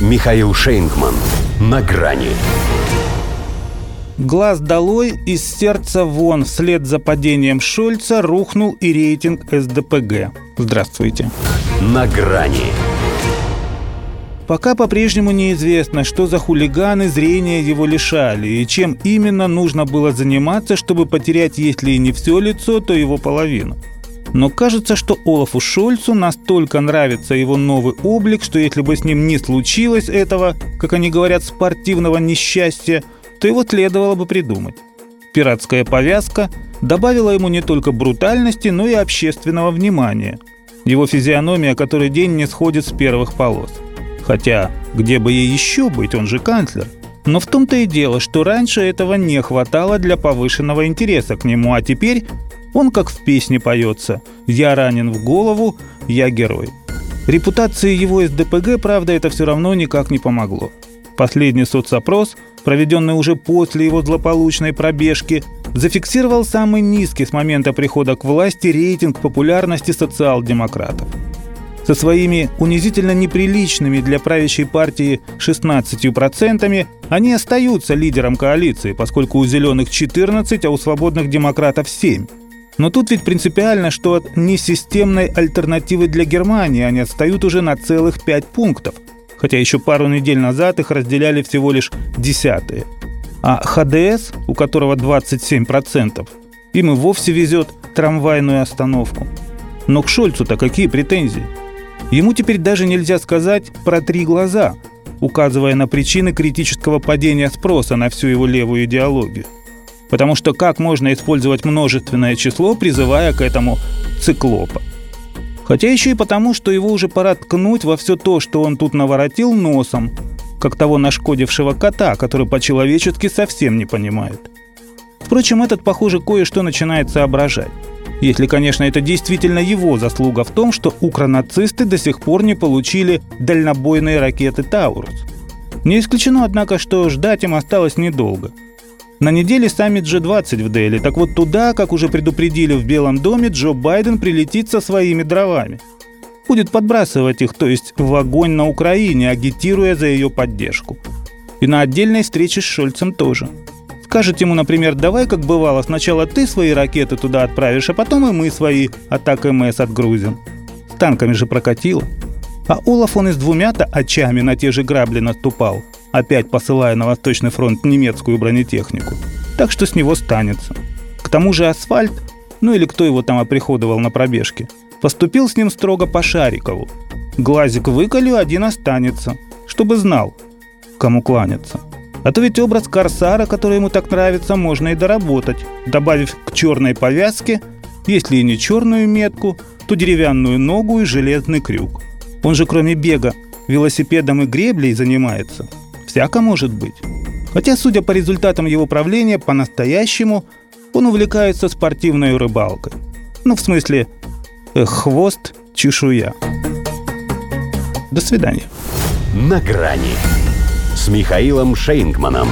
Михаил Шейнгман. На грани. Глаз долой, из сердца вон. Вслед за падением Шольца рухнул и рейтинг СДПГ. Здравствуйте. На грани. Пока по-прежнему неизвестно, что за хулиганы зрения его лишали и чем именно нужно было заниматься, чтобы потерять, если и не все лицо, то его половину. Но кажется, что Олафу Шольцу настолько нравится его новый облик, что если бы с ним не случилось этого, как они говорят, спортивного несчастья, то его следовало бы придумать. Пиратская повязка добавила ему не только брутальности, но и общественного внимания. Его физиономия который день не сходит с первых полос. Хотя, где бы ей еще быть, он же канцлер. Но в том-то и дело, что раньше этого не хватало для повышенного интереса к нему, а теперь он как в песне поется «Я ранен в голову, я герой». Репутации его из ДПГ, правда, это все равно никак не помогло. Последний соцопрос, проведенный уже после его злополучной пробежки, зафиксировал самый низкий с момента прихода к власти рейтинг популярности социал-демократов. Со своими унизительно неприличными для правящей партии 16% они остаются лидером коалиции, поскольку у зеленых 14, а у свободных демократов 7. Но тут ведь принципиально, что от несистемной альтернативы для Германии они отстают уже на целых 5 пунктов, хотя еще пару недель назад их разделяли всего лишь десятые. А ХДС, у которого 27%, им и вовсе везет трамвайную остановку. Но к Шольцу-то какие претензии? Ему теперь даже нельзя сказать про три глаза, указывая на причины критического падения спроса на всю его левую идеологию. Потому что как можно использовать множественное число, призывая к этому циклопа? Хотя еще и потому, что его уже пора ткнуть во все то, что он тут наворотил носом, как того нашкодившего кота, который по-человечески совсем не понимает. Впрочем, этот, похоже, кое-что начинает соображать. Если, конечно, это действительно его заслуга в том, что укронацисты до сих пор не получили дальнобойные ракеты «Таурус». Не исключено, однако, что ждать им осталось недолго – на неделе саммит G20 в Дели. Так вот туда, как уже предупредили в Белом доме, Джо Байден прилетит со своими дровами. Будет подбрасывать их, то есть в огонь на Украине, агитируя за ее поддержку. И на отдельной встрече с Шольцем тоже. Скажет ему, например, давай, как бывало, сначала ты свои ракеты туда отправишь, а потом и мы свои атак МС отгрузим. С танками же прокатило. А Олаф он и с двумя-то очами на те же грабли наступал – опять посылая на Восточный фронт немецкую бронетехнику. Так что с него станется. К тому же асфальт, ну или кто его там оприходовал на пробежке, поступил с ним строго по Шарикову. Глазик выколю, один останется, чтобы знал, кому кланяться. А то ведь образ корсара, который ему так нравится, можно и доработать, добавив к черной повязке, если и не черную метку, то деревянную ногу и железный крюк. Он же кроме бега велосипедом и греблей занимается – Всяко может быть. Хотя, судя по результатам его правления, по-настоящему он увлекается спортивной рыбалкой. Ну, в смысле, э, хвост, чешуя. До свидания. На грани с Михаилом Шейнгманом.